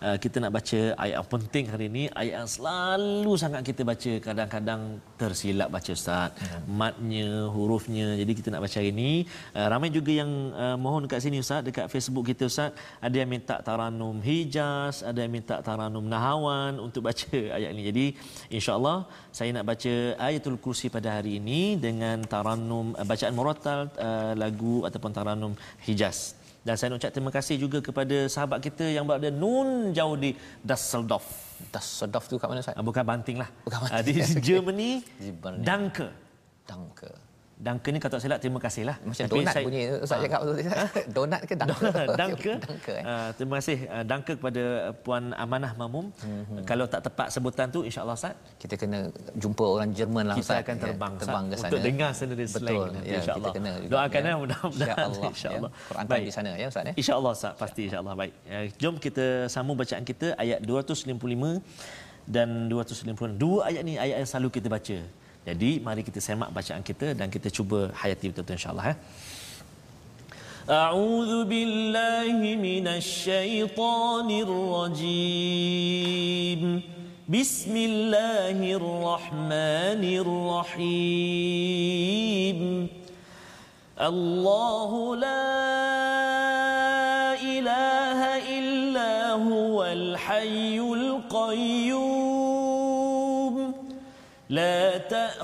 uh, kita nak baca ayat yang penting hari ini, ayat yang selalu sangat kita baca, kadang-kadang tersilap baca Ustaz. Ya. Matnya, hurufnya. Jadi kita nak baca hari ini. Uh, ramai juga yang uh, mohon dekat sini Ustaz, dekat Facebook kita Ustaz, ada yang minta taranum Hijaz, ada yang minta taranum Nahawan untuk baca ayat ini. Jadi insya-Allah saya nak baca ayatul kursi pada hari ini dengan taranum uh, bacaan murattal uh, lagu ataupun taranum Hijaz. Dan saya nak ucap terima kasih juga kepada sahabat kita yang berada nun jauh di Düsseldorf. das sedaf tu kat mana Ustaz Ah, Bukan Banting lah. Bukan Ah, Di Banting. Germany, Di. Danke. danke Danke ni kalau tak silap terima kasih lah. macam Tapi donat saya- bunyi Ustaz Ah. cakap tu donat ke Danke. danke eh? Uh, terima kasih uh, Danke kepada uh, Puan Amanah Mamum. Mhm. Kalau tak tepat sebutan tu insya-Allah Ustaz kita kena jumpa orang Jerman lah kita Ustaz akan Ya, terbang, terbang ke sana untuk dengar sendiri slang betul nanti ya, insya-Allah. kita kena juga, Doakan ya. ya mudah-mudahan insya-Allah insya-Allah. ya. Quran time di sana ya Ustaz ya InsyaAllah Ustaz, pasti insyaAllah. Baik, Eh, jom kita sambung bacaan kita ayat 255 dan 256. Dua ayat ni ayat yang selalu kita baca. Jadi, mari kita semak bacaan kita dan kita cuba hayati betul-betul insyaAllah. Eh. أعوذ بالله من الشيطان الرجيم بسم الله الرحمن الرحيم الله لا إله إلا هو الحي القيوم لا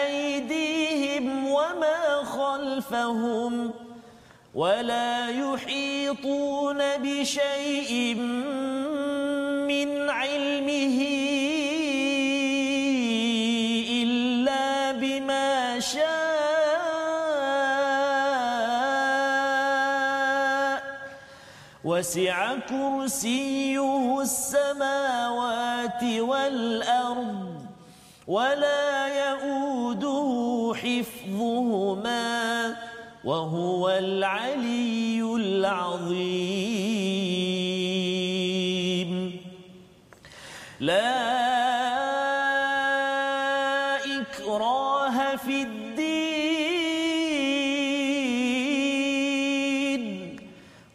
وما خلفهم ولا يحيطون بشيء من علمه إلا بما شاء وسع كرسيه السماوات والأرض ولا يؤوده حفظهما وهو العلي العظيم. لا إكراه في الدين.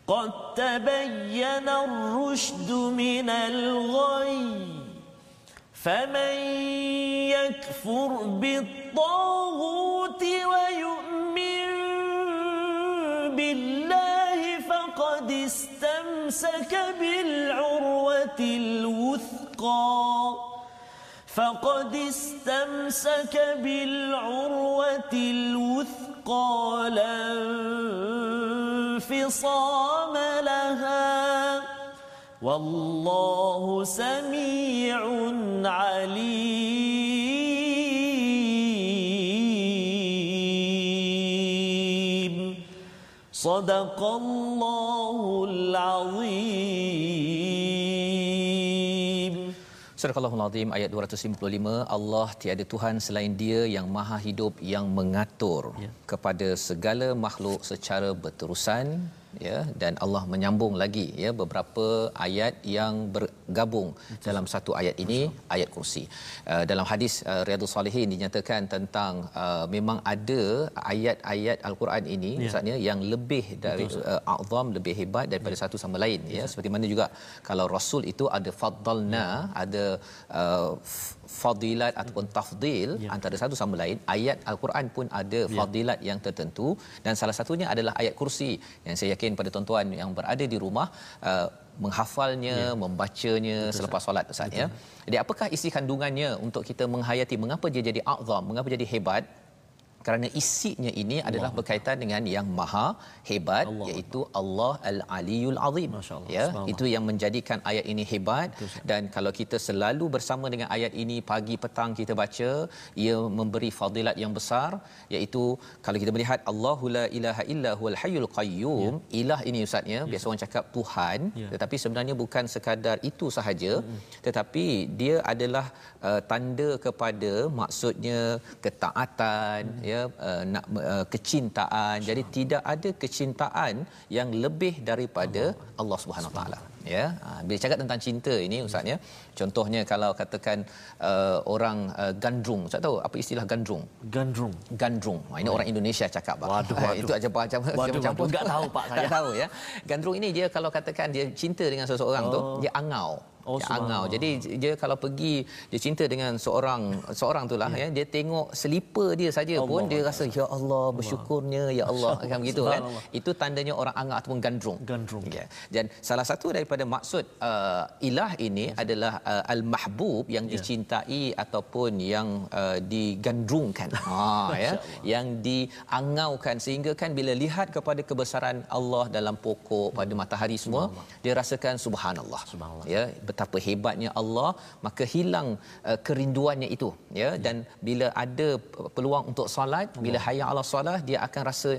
قد تبين الرشد من الغي. فمن يكفر بالطاغوت فقد استمسك بالعروة الوثقى لا انفصام لها والله سميع عليم. صدق الله العظيم. Surah Al-Azim ayat 255 Allah tiada tuhan selain Dia yang Maha Hidup yang mengatur Ya. kepada segala makhluk secara berterusan ya dan Allah menyambung lagi ya beberapa ayat yang bergabung dalam satu ayat ini ayat kursi. Uh, dalam hadis uh, Riyadhus Salihin dinyatakan tentang uh, memang ada ayat-ayat al-Quran ini Ya. maksudnya yang lebih dari uh, a'zam lebih hebat daripada satu sama lain ya. Seperti mana juga kalau rasul itu ada faddalna ada uh, fadilat ataupun tafdil Ya. antara satu sama lain ayat al-Quran pun ada fadilat yang tertentu. Dan salah satunya adalah ayat kursi. Yang saya yakin pada tuan-tuan yang berada di rumah uh, menghafalnya membacanya selepas solat Ustaz ya. Jadi apakah isi kandungannya untuk kita menghayati mengapa dia jadi azam mengapa jadi hebat kerana isinya ini adalah berkaitan dengan yang maha hebat Allah. iaitu Allah Al-Aliyul Azim. Masya Allah. ya itu yang menjadikan ayat ini hebat. Dan kalau kita selalu bersama dengan ayat ini pagi petang kita baca ia memberi fadilat yang besar iaitu kalau kita melihat Allahu la ilaha illa huwal hayyul qayyum ilah ini ustaz ya. Biasa orang cakap Tuhan Ya. tetapi sebenarnya bukan sekadar itu sahaja. Tetapi dia adalah uh, tanda kepada maksudnya ketaatan ya uh, nak uh, kecintaan jadi tidak ada kecintaan yang lebih daripada Allah Subhanahu taala ya ha, bila cakap tentang cinta ini ustaz ya contohnya kalau katakan uh, orang uh, gandrung ustaz tahu apa istilah gandrung Gandrung. gandrung. Ha, ini orang Indonesia cakap Pak. Waduh, waduh. Itu aja macam Waduh, macam waduh. Enggak tahu, Pak, saya. Tak tahu ya. Gandrung ini dia kalau katakan dia cinta dengan seseorang oh. tu, dia angau. Oh, dia angau. Jadi dia kalau pergi dia cinta dengan seorang seorang itulah ya. ya dia tengok selipar dia saja pun dia rasa ya Allah bersyukurnya ya Allah kan begitu kan. Subhanallah. Itu tandanya orang angau ataupun gandrung. Gandrung. Ya. Dan salah satu daripada maksud uh, ilah ini adalah uh, al-mahbub yang dicintai ataupun yang uh, digandrungkan. Ha ya, yang diangaukan sehingga kan bila lihat kepada kebesaran Allah dalam pokok pada matahari semua, dia rasakan subhanallah. Subhanallah. Ya, betapa hebatnya Allah, maka hilang uh, kerinduannya itu, ya. Dan bila ada peluang untuk solat, bila hayya ala solat, dia akan rasa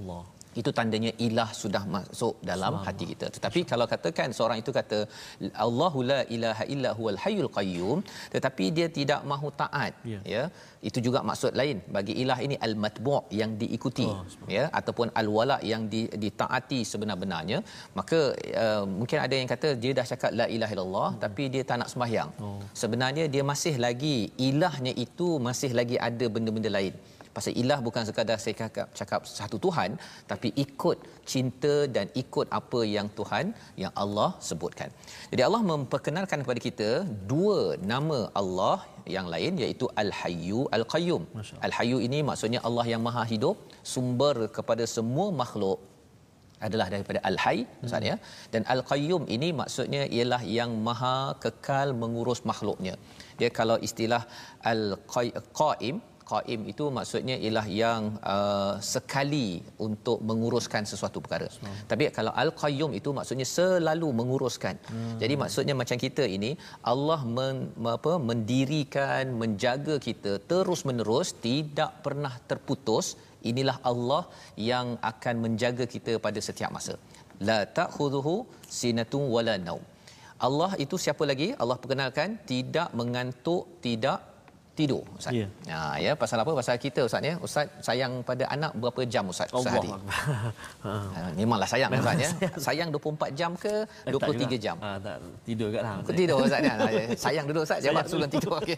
Allah. Itu tandanya ilah sudah masuk dalam hati kita tetapi kalau katakan seorang itu kata Allahu la ilaha illa huwal hayyul qayyum tetapi dia tidak mahu taat Ya. ya itu juga maksud lain bagi ilah ini al matbu' yang diikuti Oh, ya ataupun al wala yang di, ditaati sebenar-benarnya maka uh, mungkin ada yang kata dia dah cakap la ilaha illallah hmm. tapi dia tak nak sembahyang Oh. sebenarnya dia masih lagi ilahnya itu masih lagi ada benda-benda lain pasal ilah bukan sekadar saya cakap, cakap satu Tuhan tapi ikut cinta dan ikut apa yang Tuhan yang Allah sebutkan. Jadi Allah memperkenalkan kepada kita dua nama Allah yang lain iaitu Al-Hayyu Al-Qayyum. Al-Hayyu ini maksudnya Allah yang Maha Hidup, sumber kepada semua makhluk adalah daripada Al-Hayy Ustaz ya. Dan Al-Qayyum ini maksudnya ialah yang maha kekal mengurus makhluknya. Dia kalau istilah Al-Qaim Qaim itu maksudnya ialah yang uh, sekali untuk menguruskan sesuatu perkara. Tapi kalau Al-Qayyum itu maksudnya selalu menguruskan. Hmm. Jadi maksudnya macam kita ini Allah men, apa mendirikan, menjaga kita terus-menerus tidak pernah terputus. Inilah Allah yang akan menjaga kita pada setiap masa. La ta'khudhuhu sinatun wala naum. Allah itu siapa lagi? Allah perkenalkan tidak mengantuk, tidak tidur ustaz. Ya. Ha ya pasal apa? Pasal kita ustaz ya. Ustaz sayang pada anak berapa jam ustaz sehari? Ha. Ha, memanglah sayang ustaz ya. Sayang 24 jam ke 23 jam? Ah, tak tidur kat tidur Ustaz ni. Ha, Sayang dulu Ustaz jawab sebelum tidur. Okey.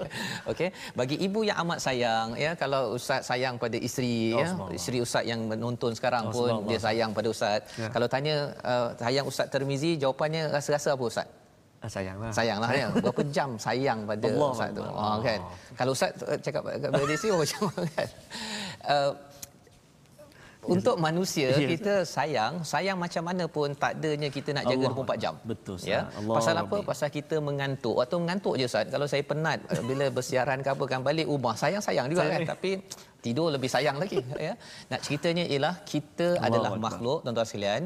Okey. Bagi ibu yang amat sayang ya kalau Ustaz sayang pada isteri Oh, ya, isteri Ustaz yang menonton sekarang Oh, pun dia sayang pada Ustaz. Ya. Kalau tanya uh, sayang Ustaz Termizi jawapannya rasa-rasa apa Ustaz? Ah, sayanglah. Sayanglah ya. Berapa jam sayang pada Allah Ustaz tu. Allah. Ha, kan. Kalau Ustaz uh, cakap pada diri sendiri macam kan. Uh, untuk manusia Ya, kita sayang sayang macam mana pun tak adanya kita nak jaga Allah 24 jam Betul, ya Allah pasal apa Rabbi. pasal kita mengantuk waktu mengantuk je Ustaz kalau saya penat eh, bila bersiaran ke apa kan balik rumah sayang-sayang juga kan tapi tidur lebih sayang lagi ya nak ceritanya ialah kita Allah adalah Akbar. makhluk tuan-tuan sekalian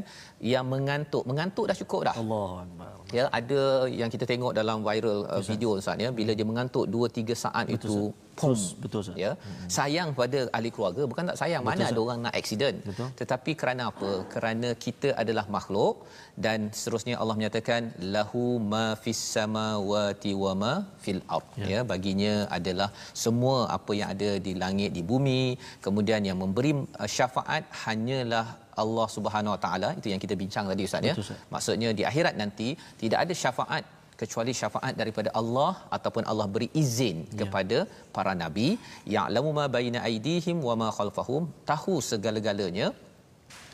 yang mengantuk. Mengantuk dah cukup dah. Allah ya ada yang kita tengok dalam viral uh, video Ustaz ya. Bila dia mengantuk 2 3 saat Betul, itu Terus, betul, Ustaz. ya. Sayang pada ahli keluarga bukan tak sayang mana Betul, ada orang nak accident. Betul. tetapi kerana apa? Kerana kita adalah makhluk dan seterusnya Allah menyatakan lahu ma fis samawati wa ma fil ard. Ya. ya baginya adalah semua apa yang ada di langit di bumi. Kemudian yang memberi uh, syafaat hanyalah Allah Subhanahu Wa Taala itu yang kita bincang tadi ustaz ya. Betul, maksudnya di akhirat nanti tidak ada syafaat kecuali syafaat daripada Allah ataupun Allah beri izin Ya. kepada para nabi. Ya'lamu ma baina aidihim wa ma khalfahum. Tahu segala-galanya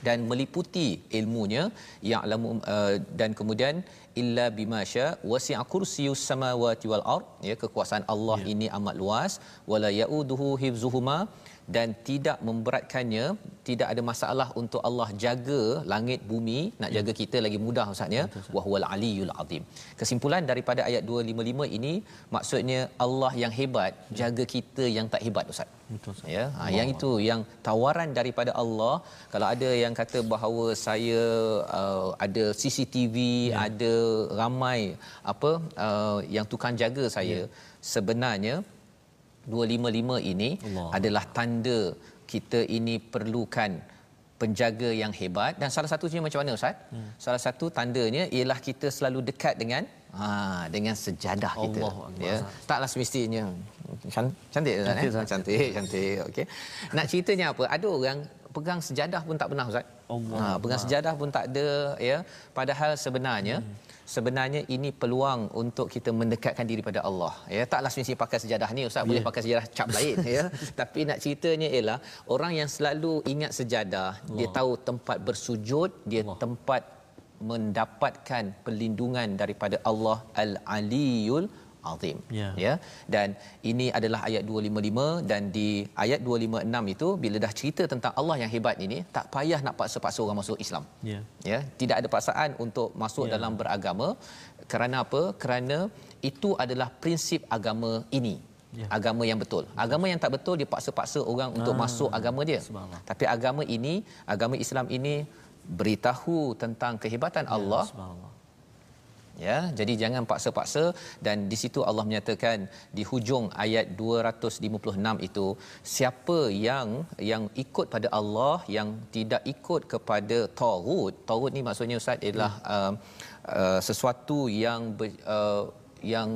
dan meliputi ilmunya. Ya'lamu uh, dan kemudian illa bima sya wasi'a kursiyus samawati wal ard. Ya kekuasaan Allah ya. ini amat luas. Wala yauduhu hifzuhuma dan tidak memberatkannya tidak ada masalah untuk Allah jaga langit bumi nak jaga kita lagi mudah ustaz ya wa huwal aliyul azim kesimpulan daripada ayat 255 ini maksudnya Allah yang hebat jaga kita yang tak hebat ustaz Betul, Ustaz. ya ha, yang itu yang tawaran daripada Allah kalau ada yang kata bahawa saya uh, ada CCTV Ya. ada ramai apa uh, yang tukang jaga saya Ya. sebenarnya 255 ini Allah. adalah tanda kita ini perlukan penjaga yang hebat. Dan salah satunya macam mana ustaz? Hmm. salah satu tandanya ialah kita selalu dekat dengan ha dengan sejadah kita. Allah ya. Taklah semestinya. Can- cantik ustaz Cantik, eh? Cantik cantik. Okey. Nak ceritanya apa? Ada orang pegang sejadah pun tak pernah ustaz. Allah. Ha pegang sejadah pun tak ada ya. Padahal sebenarnya hmm. Sebenarnya ini peluang untuk kita mendekatkan diri pada Allah ya taklah semesti pakai sejadah ni ustaz boleh Ya. pakai sejadah cap lain ya tapi nak ceritanya ialah orang yang selalu ingat sejadah dia tahu tempat bersujud dia Allah. tempat mendapatkan perlindungan daripada Allah Al-Aliyul Azim Ya. ya dan ini adalah ayat 255 dan di ayat 256 itu bila dah cerita tentang Allah yang hebat ini tak payah nak paksa-paksa orang masuk Islam Ya. ya tidak ada paksaan untuk masuk ya. dalam beragama kerana apa kerana itu adalah prinsip agama ini Ya. agama yang betul agama yang tak betul dia paksa-paksa orang untuk Ah, masuk agama dia tapi agama ini agama Islam ini beritahu tentang kehebatan Allah Ya, subhanallah. Ya jadi jangan paksa-paksa dan di situ Allah menyatakan di hujung ayat 256 itu siapa yang yang ikut pada Allah yang tidak ikut kepada tagut tagut ni maksudnya ustaz ialah hmm. uh, uh, sesuatu yang ber, uh, yang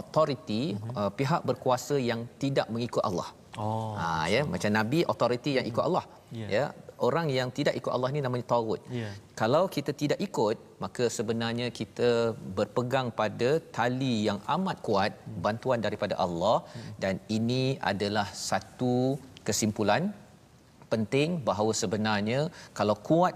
authority hmm. uh, pihak berkuasa yang tidak mengikut Allah Oh. Ha ya macam nabi authority yang ikut Allah. Yeah. Ya orang yang tidak ikut Allah ni namanya tagut. Yeah. Kalau kita tidak ikut maka sebenarnya kita berpegang pada tali yang amat kuat bantuan daripada Allah dan ini adalah satu kesimpulan penting bahawa sebenarnya kalau kuat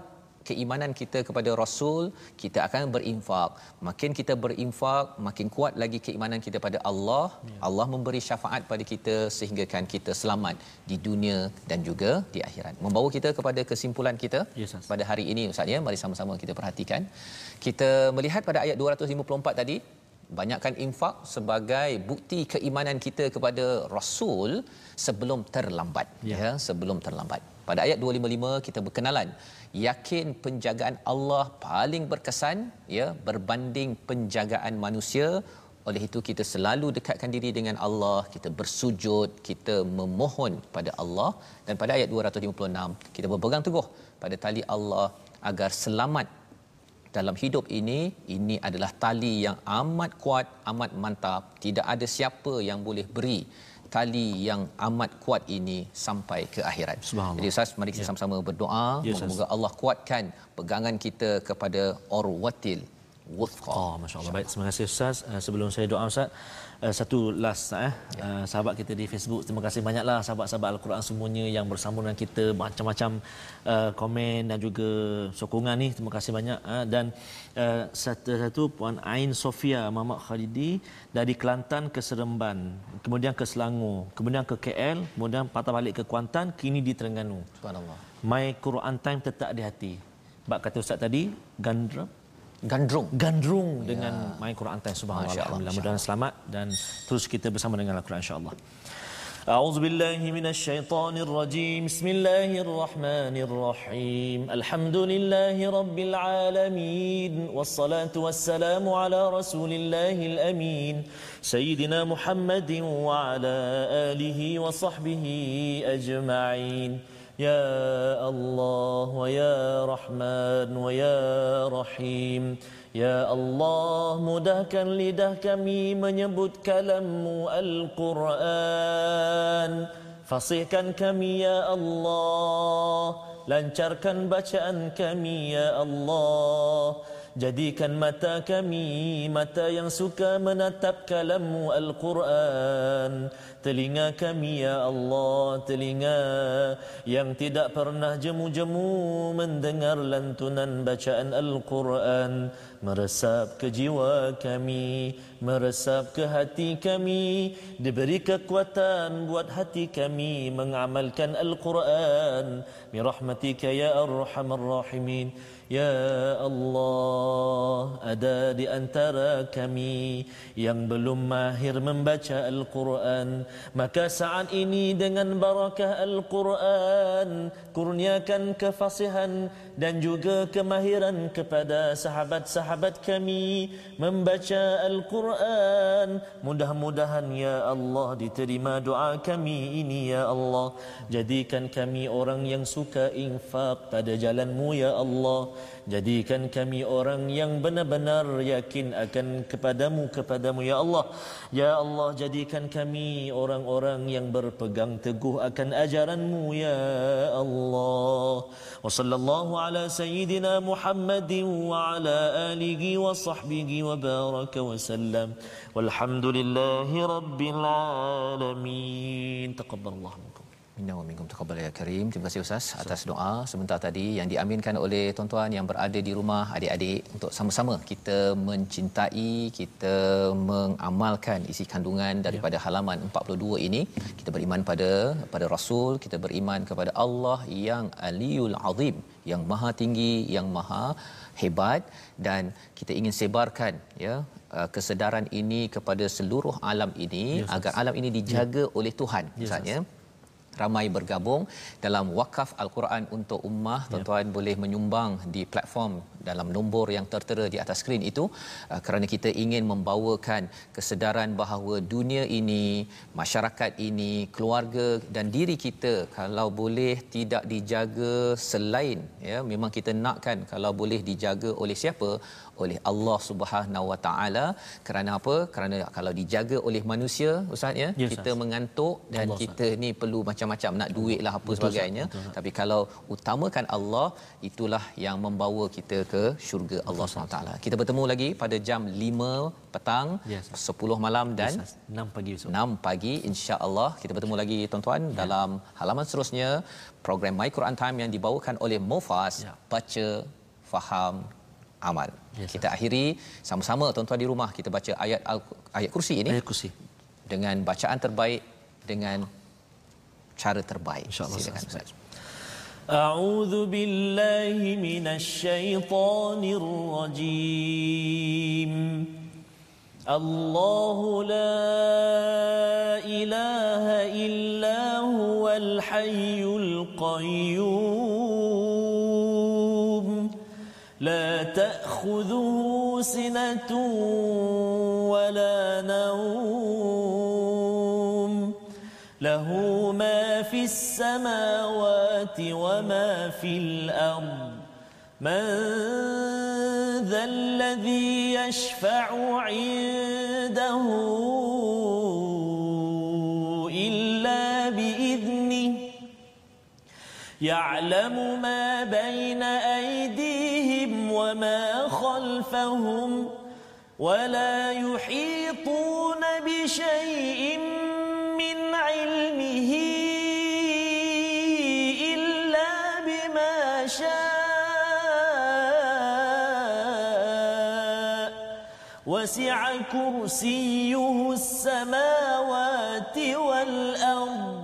keimanan kita kepada rasul kita akan berinfak. Makin kita berinfak makin kuat lagi keimanan kita pada Allah. Ya. Allah memberi syafaat pada kita sehingga kan kita selamat di dunia dan juga di akhirat. Membawa kita kepada kesimpulan kita yes, pada hari ini ustaz ya. Mari sama-sama kita perhatikan. Kita melihat pada ayat 254 tadi banyakkan infak sebagai bukti keimanan kita kepada rasul sebelum terlambat ya, ya sebelum terlambat. Pada ayat 255 kita berkenalan yakin penjagaan Allah paling berkesan ya berbanding penjagaan manusia. Oleh itu kita selalu dekatkan diri dengan Allah. Kita bersujud kita memohon pada Allah. Dan pada ayat 256 kita berpegang teguh pada tali Allah agar selamat dalam hidup ini. Ini adalah tali yang amat kuat amat mantap. Tidak ada siapa yang boleh beri tali yang amat kuat ini sampai ke akhirat. Jadi Ustaz mari kita ya. sama-sama berdoa ya, semoga Allah kuatkan pegangan kita kepada urwatil wuthqa. Oh, masya-Allah. Baik, terima kasih Ustaz. Uh, sebelum saya doa Ustaz, uh, satu last eh ya. uh, sahabat kita di Facebook terima kasih banyaklah sahabat-sahabat al-Quran semuanya yang bersama dengan kita macam-macam uh, komen dan juga sokongan ni terima kasih banyak uh, dan uh, satu-satu puan Ain Sofia Muhammad Khalidi dari Kelantan ke Seremban kemudian ke Selangor kemudian ke KL kemudian patah balik ke Kuantan kini di Terengganu subhanallah my Quran time tetap di hati bab kata ustaz tadi gandra gandrung gandrung ya. dengan main Quran Time subhanallah alhamdulillah mudah-mudahan selamat dan terus kita bersama dengan Al-Quran insyaallah أعوذ بالله من الشيطان الرجيم بسم الله الرحمن الرحيم الحمد لله رب العالمين والصلاة والسلام على رسول الله الأمين سيدنا محمد وعلى آله وصحبه أجمعين Allah wa ya Rahman wa ya Rahim. Ya Allah mudahkan lidah kami menyebut kalammu Al-Quran. Fasihkan kami ya Allah. Lancarkan bacaan kami ya Allah Jadikan mata kami mata yang suka menatap kalammu Al-Quran. Telinga kami ya Allah Telinga yang tidak pernah jemu-jemu Mendengar lantunan bacaan Al-Quran. Meresap ke jiwa kami Meresap ke hati kami. Diberi kekuatan buat hati kami Mengamalkan Al-Quran. Mirahmatika ya Arhamar Rahimin Ya Allah Ada di antara kami Yang belum mahir membaca Al-Quran Maka saat ini dengan barakah Al-Quran Kurniakan kefasihan Dan juga kemahiran kepada sahabat-sahabat kami Membaca Al-Quran. Mudah-mudahan Ya Allah diterima doa kami ini Ya Allah. Jadikan kami orang yang suka infak pada jalanmu Ya Allah Jadikan kami orang yang benar-benar yakin akan kepadamu kepadamu ya Allah. Ya Allah jadikan kami orang-orang yang berpegang teguh akan ajaranmu ya Allah. Wa sallallahu ala sayyidina Muhammadin wa ala alihi wa sahbihi wa baraka wa sallam. Walhamdulillahi rabbil alamin. Taqabbalallahu. Minna wa minkum taqabbal ya karim. Terima kasih Ustaz atas doa sebentar tadi yang diaminkan oleh tuan-tuan yang berada di rumah, adik-adik untuk sama-sama kita mencintai, kita mengamalkan isi kandungan daripada ya. halaman 42 ini. Kita beriman pada pada Rasul, kita beriman kepada Allah yang Aliyul Azim, yang Maha Tinggi, yang Maha hebat dan kita ingin sebarkan ya uh, kesedaran ini kepada seluruh alam ini yes, agar alam ini dijaga yes. oleh Tuhan Ustaz ya ramai bergabung dalam wakaf al-Quran untuk ummah ya. tuan-tuan boleh menyumbang di platform dalam nombor yang tertera di atas skrin itu uh, kerana kita ingin membawakan kesedaran bahawa dunia ini masyarakat ini keluarga dan diri kita kalau boleh tidak dijaga selain ya memang kita nakkan kalau boleh dijaga oleh siapa? Oleh Allah Subhanahu Wa Taala. Kerana apa? Kerana kalau dijaga oleh manusia ustaz ya Ya, kita Ustaz. mengantuk dan Allah, kita ni perlu macam-macam nak duit lah apa sebagainya. Tapi kalau utamakan Allah itulah yang membawa kita ke syurga Allah SWT kita bertemu lagi pada jam 5 petang Yes. 10 malam dan Ustaz, 6 pagi esok. 6 pagi insya-Allah kita bertemu lagi tuan-tuan Ya. dalam halaman seterusnya program My Quran Time yang dibawakan oleh Mufas Ya. baca faham amal. Yes, kita akhiri sama-sama tuan-tuan di rumah kita baca ayat Al- ayat kursi ini Ayat kursi. dengan bacaan terbaik dengan cara terbaik. InsyaAllah, Silakan Ustaz. أعوذ بالله من الشيطان الرجيم. الله لا إله إلا هو الحي القيوم. لا تأخذه سنة ولا نوم. له ما السماوات وما في الأرض من ذا الذي يشفع عنده إلا بإذنه يعلم ما بين أيديهم وما خلفهم ولا يحيطون وسع كرسيه السماوات والأرض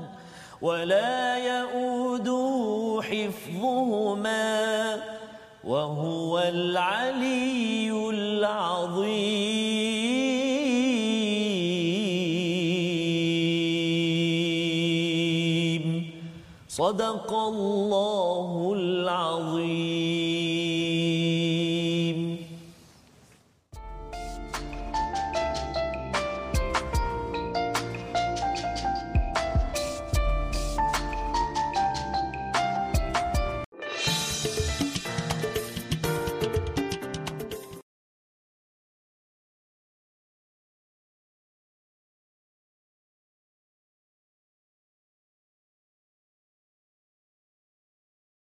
ولا يؤوده حفظهما وهو العلي العظيم. صدق الله العظيم.